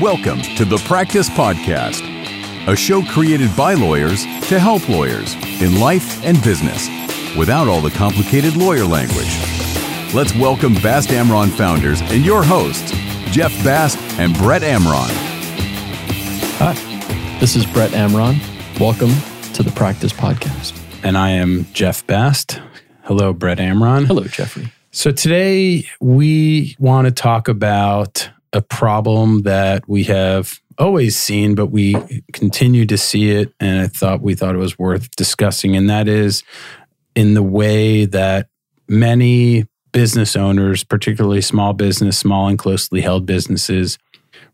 Welcome to the Practice Podcast, a show created by lawyers to help lawyers in life and business without all the complicated lawyer language. Let's welcome Bast Amron founders and your hosts, Jeff Bast and Brett Amron. Hi, this is Brett Amron. Welcome to the Practice Podcast. And I am Jeff Bast. Hello, Brett Amron. Hello, Jeffrey. So today we want to talk about a problem that we have always seen, but we continue to see it. And I thought we thought it was worth discussing. And that is in the way that many business owners, particularly small business, small and closely held businesses,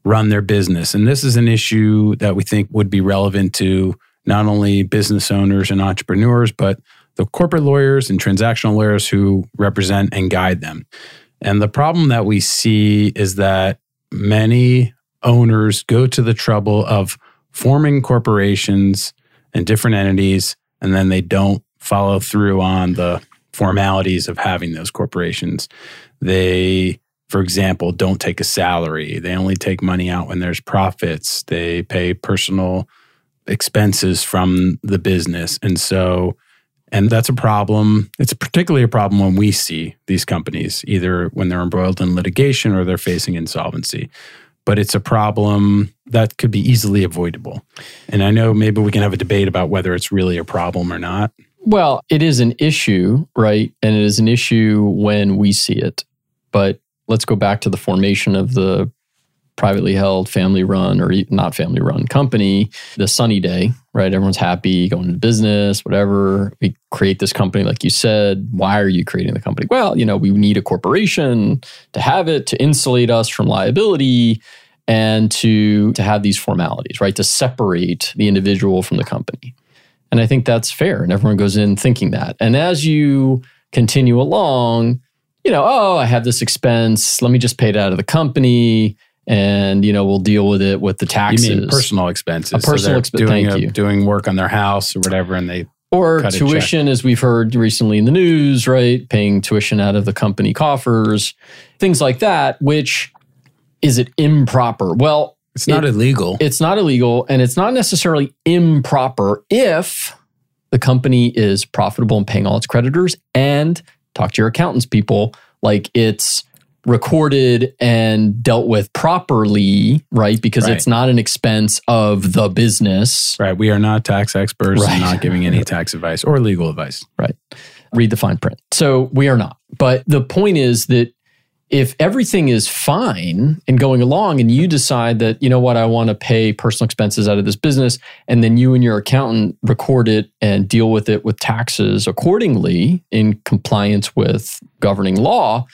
run their business. And this is an issue that we think would be relevant to not only business owners and entrepreneurs, but the corporate lawyers and transactional lawyers who represent and guide them. And the problem that we see is that many owners go to the trouble of forming corporations and different entities, and then they don't follow through on the formalities of having those corporations. They, for example, don't take a salary. They only take money out when there's profits. They pay personal expenses from the business. And so, and that's a problem. It's particularly a problem when we see these companies, either when they're embroiled in litigation or they're facing insolvency. But it's a problem that could be easily avoidable. And I know maybe we can have a debate about whether it's really a problem or not. Well, it is an issue, right? And it is an issue when we see it. But let's go back to the formation of the privately held, family run, or not family run company, the sunny day, right? Everyone's happy, going into business, whatever. We create this company, like you said. Why are you creating the company? Well, you know, we need a corporation to have it to insulate us from liability and to to have these formalities, right? To separate the individual from the company. And I think that's fair. And everyone goes in thinking that. And as you continue along, you know, oh, I have this expense. Let me just pay it out of the company and you know we'll deal with it with the taxes. You mean personal expenses? A personal so expense. Doing, a, doing work on their house or whatever, and they or tuition, as we've heard recently in the news, right? Paying tuition out of the company coffers, things like that. Which is it improper? Well, it's not it- illegal. it's not illegal, and it's not necessarily improper if the company is profitable and paying all its creditors. And talk to your accountants, people. Like it's recorded and dealt with properly, right? Because Right. it's not an expense of the business. right. We are not tax experts Right. and not giving any tax advice or legal advice. Right. Read the fine print. So we are not. But the point is that if everything is fine and going along and you decide that, you know what, I want to pay personal expenses out of this business, and then you and your accountant record it and deal with it with taxes accordingly in compliance with governing law,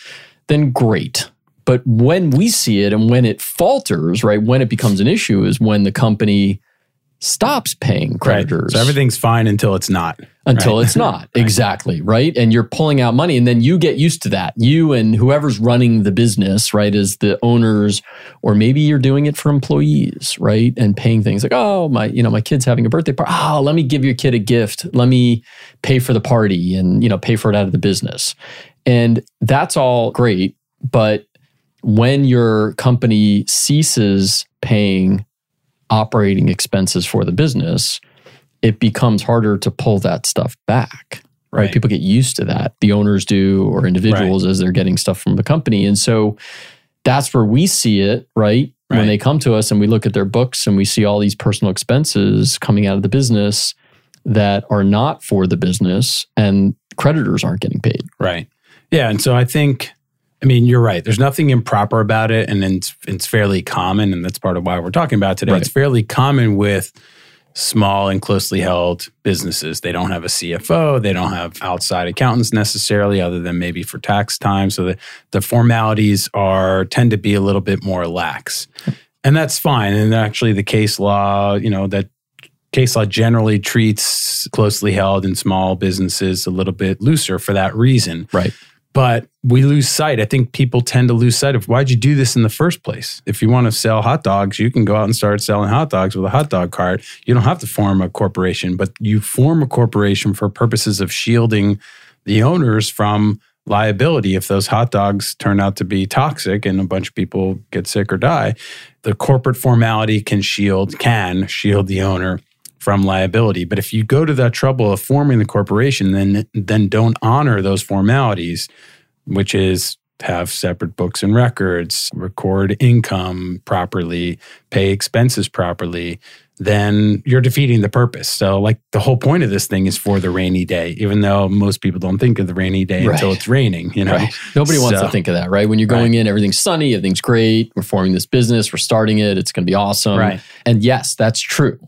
then great. But when we see it and when it falters, right, when it becomes an issue is when the company stops paying creditors Right. So everything's fine until it's not. until Right. it's not. Exactly. Right. And you're pulling out money and then you get used to that. You and whoever's running the business, right, as the owners, or maybe you're doing it for employees, right? And paying things like, oh, my, you know, my kid's having a birthday party. Oh, ah, let me give your kid a gift. Let me pay for the party and, you know, pay for it out of the business. And that's all great. But when your company ceases paying operating expenses for the business, it becomes harder to pull that stuff back. Right. Right. People get used to that. The owners do, or individuals as they're getting stuff from the company. And so that's where we see it, right? Right. When they come to us and we look at their books and we see all these personal expenses coming out of the business that are not for the business and creditors aren't getting paid. Right. Yeah. And so I think, I mean, you're right. There's nothing improper about it. And it's, it's fairly common. And that's part of why we're talking about it today. Right. It's fairly common with small and closely held businesses. They don't have a CFO. They don't have outside accountants necessarily, other than maybe for tax time. So the, the formalities are tend to be a little bit more lax. And that's fine. And actually the case law, you know, that case law generally treats closely held and small businesses a little bit looser for that reason. Right. But we lose sight. I think people tend to lose sight of why'd you do this in the first place? If you want to sell hot dogs, you can go out and start selling hot dogs with a hot dog cart. You don't have to form a corporation, but you form a corporation for purposes of shielding the owners from liability if those hot dogs turn out to be toxic and a bunch of people get sick or die. The corporate formality can shield can shield the owner from liability. But if you go to that trouble of forming the corporation, then then don't honor those formalities, which is have separate books and records, record income properly, pay expenses properly, then you're defeating the purpose. So, like the whole point of this thing is for the rainy day, even though most people don't think of the rainy day Right. until it's raining. You know, Right. Nobody wants to think of that, right? When you're going in, everything's sunny, everything's great. We're forming this business, we're starting it, it's going to be awesome. Right. And yes, that's true.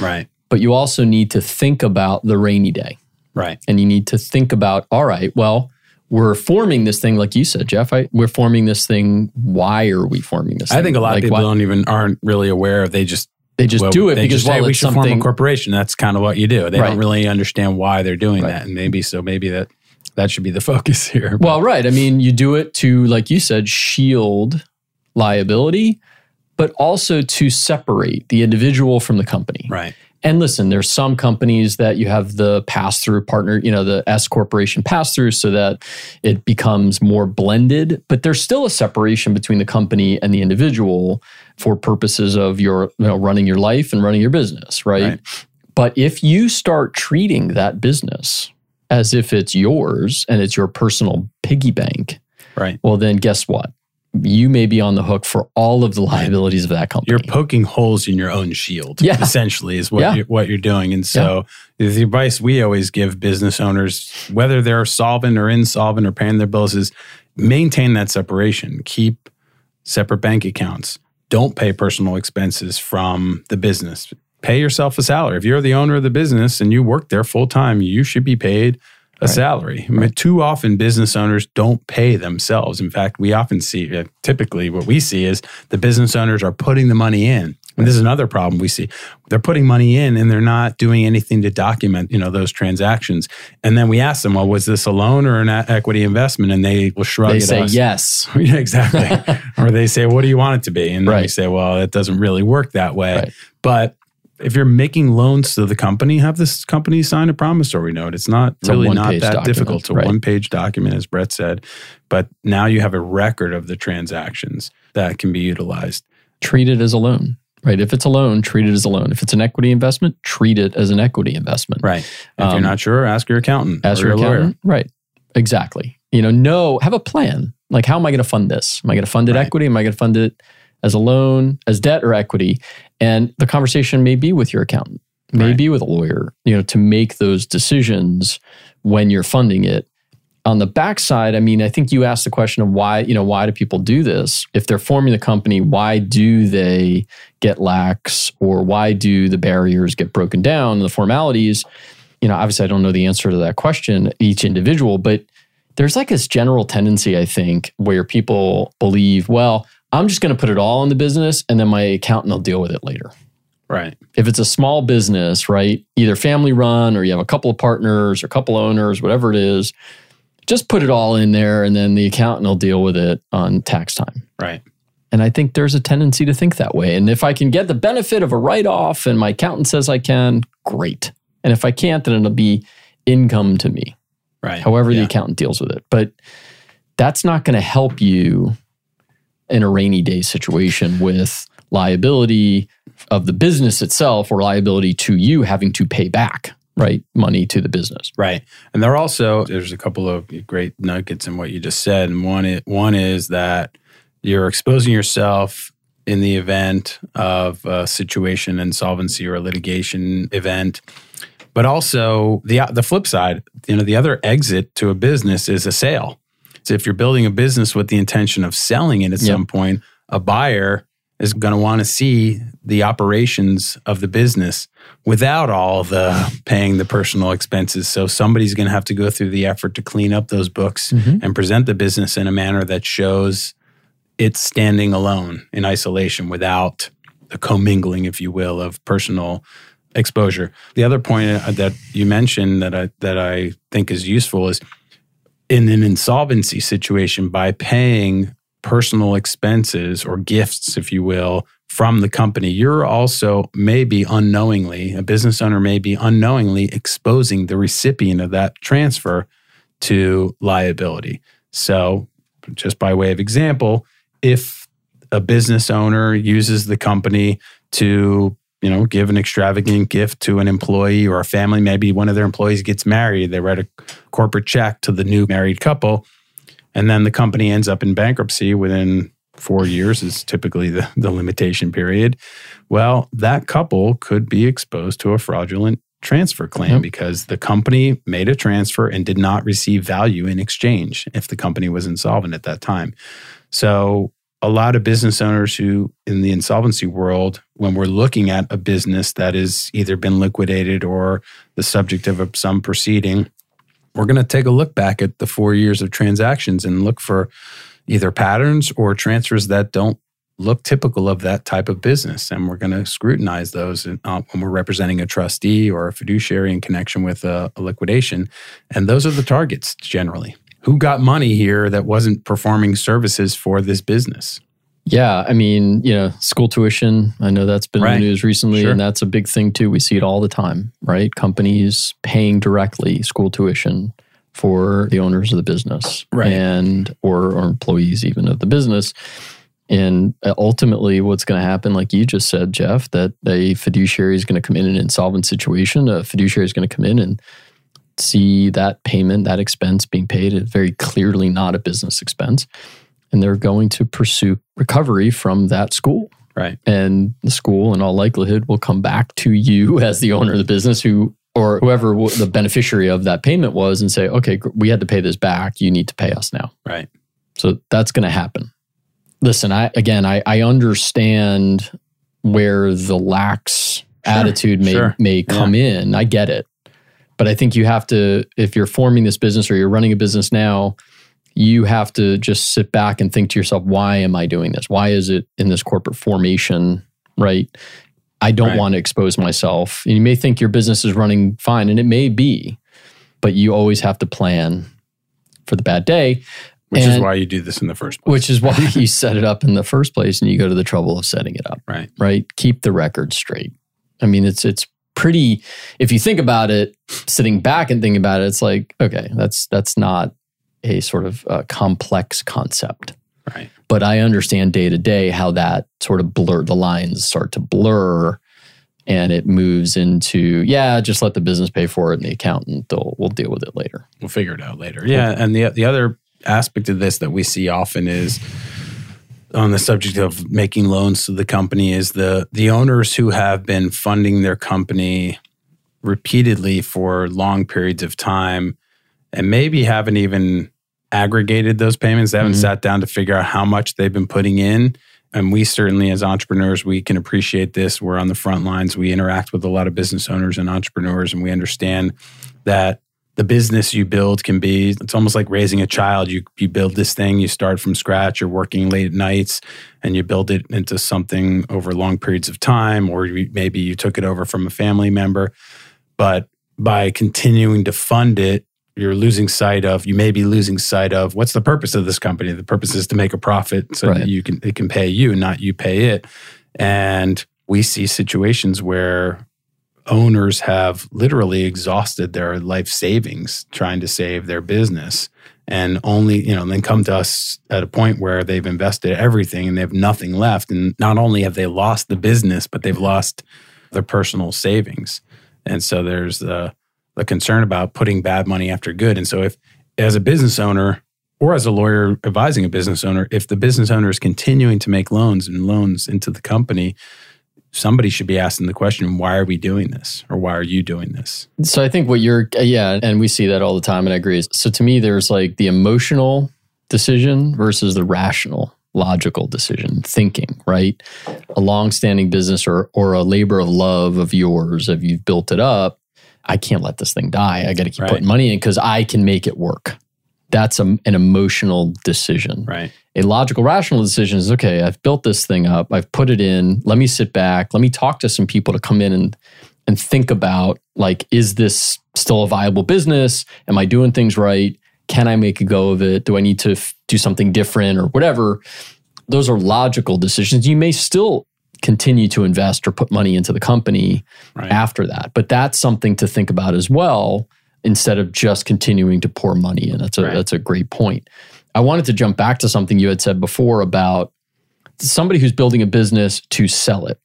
right, But you also need to think about the rainy day. right, and you need to think about all right well we're forming this thing like you said jeff I, we're forming this thing why are we forming this I thing? think a lot Like, of people why- don't even aren't really aware of. They just they just well, do it they because just say well we should form a corporation. That's kind of what you do. They Right. don't really understand why they're doing Right. that, and maybe so. Maybe that that should be the focus here. well right i mean you do it to like you said shield liability but also to separate the individual from the company right, And listen, there's some companies that you have the pass through partner, you know, the S corporation pass through so that it becomes more blended, but there's still a separation between the company and the individual for purposes of your, you know, running your life and running your business, right? Right. But if you start treating that business as if it's yours and it's your personal piggy bank, right. well, then guess what? You may be on the hook for all of the liabilities of that company. You're poking holes in your own shield. Yeah. essentially is what Yeah. you're, what you're doing. And so the advice we always give business owners, whether they're solvent or insolvent or paying their bills, is maintain that separation. Keep separate bank accounts. Don't pay personal expenses from the business. Pay yourself a salary. If you're the owner of the business and you work there full time, you should be paid a Right. salary. I mean, too often, business owners don't pay themselves. In fact, we often see, uh, typically, what we see is the business owners are putting the money in. And this is another problem we see. They're putting money in and they're not doing anything to document, you know, those transactions. And then we ask them, well, was this a loan or an equity investment? And they will shrug they at say us. yes. yeah, exactly. or they say, what do you want it to be? And then we say, well, it doesn't really work that way. Right. But if you're making loans to the company, have this company sign a promissory note. It's not It's really not that document, difficult. It's a right. one page document, as Brett said. But now you have a record of the transactions that can be utilized. treat it as a loan, right? If it's a loan, treat it as a loan. If it's an equity investment, treat it as an equity investment. Right. If you're Um, not sure, ask your accountant. Ask or your lawyer. accountant. Right. Exactly. You know, no, have a plan. Like, how am I going to fund this? Am I going to fund it Right. equity? Am I going to fund it as a loan, as debt, or equity? And the conversation may be with your accountant, may Right. be with a lawyer, you know, to make those decisions when you're funding it. On the backside, I mean, I think you asked the question of why, you know, why do people do this? If they're forming the company, why do they get lax or why do the barriers get broken down, the formalities? You know, obviously, I don't know the answer to that question, each individual, but there's like this general tendency, I think, where people believe, well, I'm just going to put it all in the business and then my accountant will deal with it later Right. if it's a small business, right, either family run or you have a couple of partners or a couple owners, whatever it is, just put it all in there and then the accountant will deal with it on tax time. Right. And I think there's a tendency to think that way. And if I can get the benefit of a write off and my accountant says I can, great. And if I can't, then it'll be income to me, Right. however the accountant deals with it. But that's not going to help you in a rainy day situation with liability of the business itself or liability to you having to pay back right money to the business Right. And there also there's a couple of great nuggets in what you just said. And one is, one is that you're exposing yourself in the event of a situation insolvency or a litigation event. But also the the flip side, you know, the other exit to a business is a sale. So if you're building a business with the intention of selling it at Yep. some point, a buyer is going to want to see the operations of the business without all the paying the personal expenses. So somebody's going to have to go through the effort to clean up those books Mhm. and present the business in a manner that shows it's standing alone in isolation without the commingling, if you will, of personal exposure. The other point uh, that you mentioned that I that I think is useful is in an insolvency situation by paying personal expenses or gifts, if you will, from the company, you're also maybe unknowingly, a business owner may be unknowingly exposing the recipient of that transfer to liability. So, just by way of example, if a business owner uses the company to you know give an extravagant gift to an employee or a family. Maybe one of their employees gets married they write a corporate check to the new married couple and then the company ends up in bankruptcy within four years is typically the, the limitation period. Well that couple could be exposed to a fraudulent transfer claim yep. because the company made a transfer and did not receive value in exchange if the company was insolvent at that time. So a lot of business owners who in the insolvency world when we're looking at a business that has either been liquidated or the subject of some proceeding we're going to take a look back at the four years of transactions and look for either patterns or transfers that don't look typical of that type of business. And we're going to scrutinize those uh, when we're representing a trustee or a fiduciary in connection with a, a liquidation. And those are the targets generally who got money here that wasn't performing services for this business? Yeah, I mean, you know, school tuition, I know that's been right. in the news recently, sure. and that's a big thing too. We see it all the time, right? Companies paying directly school tuition for the owners of the business right. and or, or employees even of the business. And uh, ultimately, what's going to happen, like you just said, Jeff, that a fiduciary is going to come in an insolvent situation. A fiduciary is going to come in and see that payment, that expense being paid is very clearly not a business expense. And they're going to pursue recovery from that school. Right. And the school, in all likelihood, will come back to you as the owner of the business who or whoever the beneficiary of that payment was and say, okay, we had to pay this back. You need to pay us now. Right. So that's going to happen. Listen, I again, I, I understand where the lax sure, attitude may sure. may come yeah. in. I get it. But I think you have to, if you're forming this business or you're running a business now, you have to just sit back and think to yourself, why am I doing this? Why is it in this corporate formation? Right. I don't right. want to expose myself. And you may think your business is running fine, and it may be, but you always have to plan for the bad day. Which and, is why you do this in the first place. Which is why you set it up in the first place and you go to the trouble of setting it up. Right. Right. Keep the record straight. I mean, it's it's pretty if you think about it sitting back and thinking about it it's like okay that's that's not a sort of uh, complex concept. Right. But i understand day to day how that sort of blur the lines start to blur and it moves into yeah just let the business pay for it and the accountant will will deal with it later. We'll figure it out later. Yeah and the the other aspect of this that we see often is on the subject of making loans to the company is the the owners who have been funding their company repeatedly for long periods of time and maybe haven't even aggregated those payments they haven't mm-hmm. sat down to figure out how much they've been putting in. And we certainly as entrepreneurs we can appreciate this. We're on the front lines. We interact with a lot of business owners and entrepreneurs and we understand that the business you build can be it's almost like raising a child. You you build this thing you start from scratch you're working late at nights and you build it into something over long periods of time or you, maybe you took it over from a family member. But by continuing to fund it you're losing sight of you may be losing sight of what's the purpose of this company? The purpose is to make a profit so right. that you can it can pay you not you pay it. And we see situations where owners have literally exhausted their life savings trying to save their business. And only you know then come to us at a point where they've invested everything and they have nothing left. And not only have they lost the business but they've lost their personal savings. And so there's the the concern about putting bad money after good. And so if as a business owner or as a lawyer advising a business owner if the business owner is continuing to make loans and loans into the company somebody should be asking the question why are we doing this or why are you doing this so i think what you're uh, yeah and we see that all the time and i agree so to me there's like the emotional decision versus the rational logical decision thinking right a long-standing business or or a labor of love of yours if you've built it up i can't let this thing die i got to keep right. putting money in because i can make it work that's a, an emotional decision. Right. A logical, rational decision is okay, I've built this thing up, I've put it in, let me sit back, let me talk to some people to come in and and think about like, is this still a viable business? Am I doing things right? Can I make a go of it? Do I need to f- do something different or whatever? Those are logical decisions. You may still continue to invest or put money into the company right. after that, but that's something to think about as well instead of just continuing to pour money in. That's a Right. that's a great point. I wanted to jump back to something you had said before about somebody who's building a business to sell it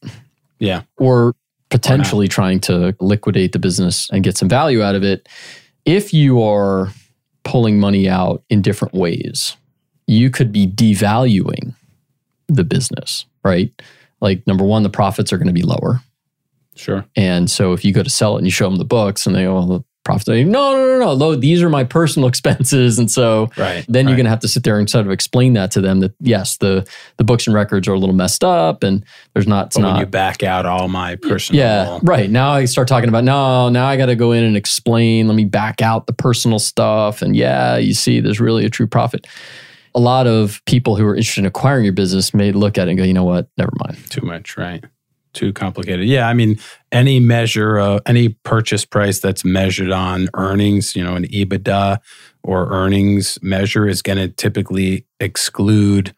Yeah. or potentially trying to liquidate the business and get some value out of it. If you are pulling money out in different ways, you could be devaluing the business, right? Like, number one, the profits are going to be lower. Sure. And so if you go to sell it and you show them the books and they go, well, profits, no, no, no, no, no, these are my personal expenses. And so Right. then you're going to have to sit there and sort of explain that to them that yes, the the books and records are a little messed up and there's not, it's But when you back out all my personal. yeah, right. Now I start talking about no, now I got to go in and explain. Let me back out the personal stuff. And yeah, you see, there's really a true profit. A lot of people who are interested in acquiring your business may look at it and go, you know what? Never mind. Too much, right? Too complicated. Yeah, I mean, any measure, uh, any purchase price that's measured on earnings, you know, an EBITDA or earnings measure is going to typically exclude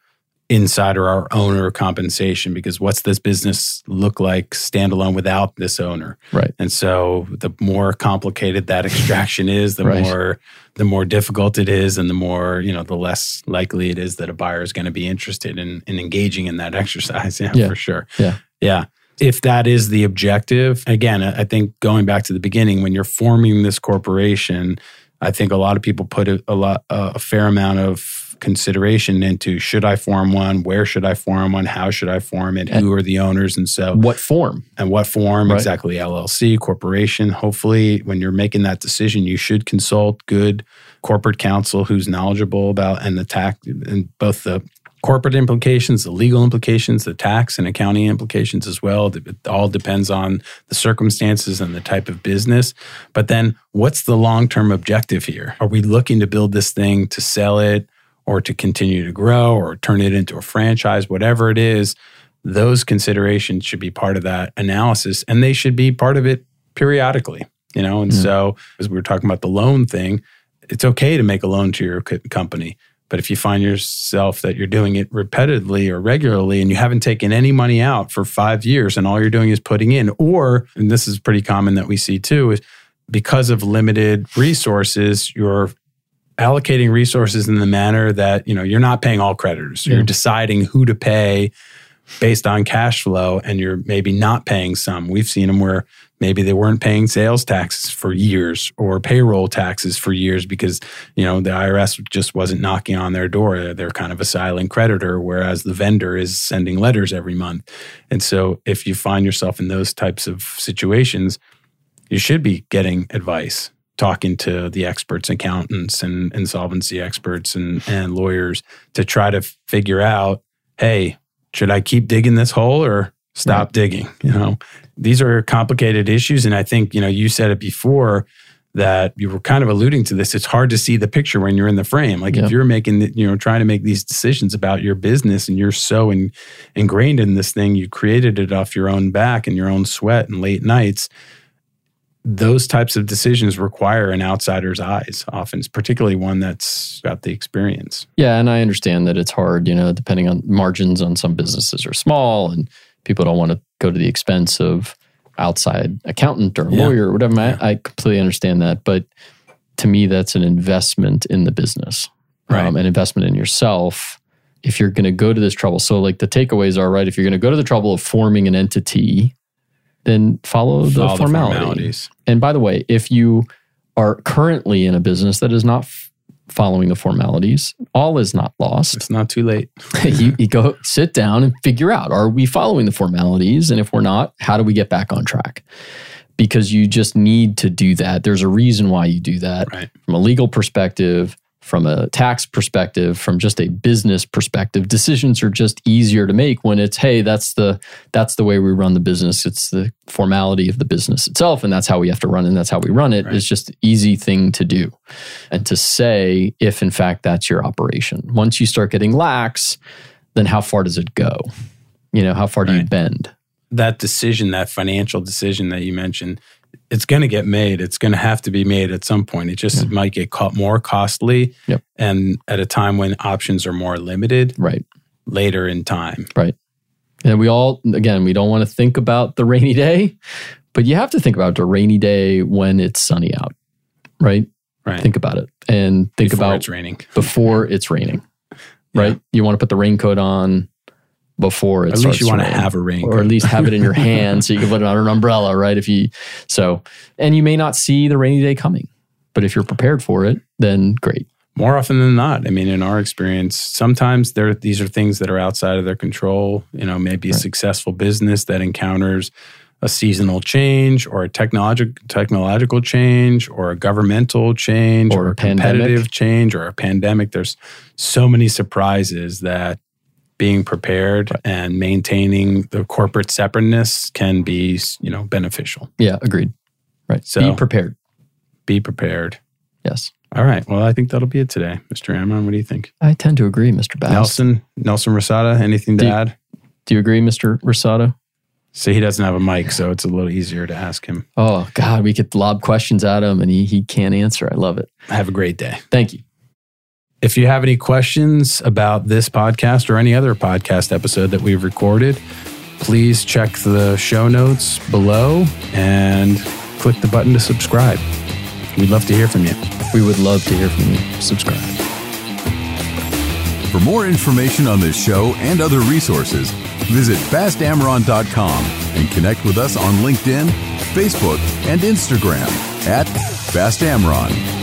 insider or owner compensation because what's this business look like standalone without this owner? Right. And so the more complicated that extraction is, the Right. more the more difficult it is and the more, you know, the less likely it is that a buyer is going to be interested in, in engaging in that exercise. Yeah, Yeah. for sure. Yeah. Yeah. If that is the objective, again, I think going back to the beginning, when you're forming this corporation, I think a lot of people put a, a lot, a fair amount of consideration into should I form one? Where should I form one? How should I form it? Who are the owners? And so, What form? and what form Right. exactly LLC corporation hopefully when you're making that decision you should consult good corporate counsel who's knowledgeable about and the tax and both the corporate implications the legal implications the tax and accounting implications as well. It all depends on the circumstances and the type of business. But then what's the long-term objective here? Are we looking to build this thing to sell it or to continue to grow or turn it into a franchise whatever it is? Those considerations should be part of that analysis and they should be part of it periodically you know? And Mhm. so as we were talking about the loan thing it's okay to make a loan to your company but if you find yourself that you're doing it repetitively or regularly and you haven't taken any money out for five years and all you're doing is putting in or and this is pretty common that we see too is because of limited resources you're allocating resources in the manner that you know you're not paying all creditors Yeah. you're deciding who to pay based on cash flow and you're maybe not paying some we've seen them where maybe they weren't paying sales taxes for years or payroll taxes for years because you know the IRS just wasn't knocking on their door. They're kind of a silent creditor whereas the vendor is sending letters every month. And so if you find yourself in those types of situations you should be getting advice talking to the experts accountants and insolvency experts and, and lawyers to try to figure out hey should i keep digging this hole or stop Right. digging you know these are complicated issues and i think you know you said it before that you were kind of alluding to this it's hard to see the picture when you're in the frame like Yeah. if you're making the, you know trying to make these decisions about your business and you're so in, ingrained in this thing you created it off your own back and your own sweat and late nights those types of decisions require an outsider's eyes often particularly one that's got the experience Yeah, and I understand that it's hard, you know, depending on margins on some businesses are small and people don't want to go to the expense of outside accountant or Yeah. lawyer or whatever. I- Yeah. I completely understand that. But to me, that's an investment in the business, Right. um, an investment in yourself. If you're going to go to this trouble, so like the takeaways are right. If you're going to go to the trouble of forming an entity, then follow the Follow formality. And by the way, if you are currently in a business that is not following the formalities, all is not lost. it's not too late you, you go sit down and figure out are we following the formalities? And if we're not, how do we get back on track? Because you just need to do that. There's a reason why you do that Right. from a legal perspective, from a tax perspective, from just a business perspective. Decisions are just easier to make when it's, hey, that's the that's the way we run the business. It's the formality of the business itself, and that's how we have to run and that's how we run it. Right. It's just an easy thing to do. And to say if in fact that's your operation. Once you start getting lax, then how far does it go? You know, how far do you bend? that decision that financial decision that you mentioned it's going to get made it's going to have to be made at some point it just Yeah. might get caught more costly Yep. and at a time when options are more limited Right. later in time right? And we all, again, we don't want to think about the rainy day, but you have to think about the rainy day when it's sunny out. right? Right. Think about it and think Before about it's raining. before it's raining, Yeah. right? You want to put the raincoat on before it At least you want to have a raincoat. or at least have it in your hand so you can put it on an umbrella, right? If you so, and you may not see the rainy day coming, but if you're prepared for it, then great. More often than not, I mean, in our experience, sometimes there these are things that are outside of their control. You know, maybe a successful business that encounters a seasonal change or a technological technological change or a governmental change Or or, a a competitive pandemic. change or a pandemic. There's so many surprises that being prepared and maintaining the corporate separateness can be, you know, beneficial. Yeah, agreed. Right. So- Be prepared. Be prepared. Yes. All right. Well, I think that'll be it today, Mr. Amron. What do you think? I tend to agree, Mr. Bast. Nelson, Nelson Rosada, anything to Do you- add? Do you agree, Mr. Rosada? So he doesn't have a mic, so it's a little easier to ask him. Oh God, we could lob questions at him and he he can't answer. I love it. Have a great day. Thank you. If you have any questions about this podcast or any other podcast episode that we've recorded, please check the show notes below and click the button to subscribe. We'd love to hear from you. We would love to hear from you. Subscribe. For more information on this show and other resources, visit bastamron.com and connect with us on LinkedIn, Facebook, and Instagram at bastamron.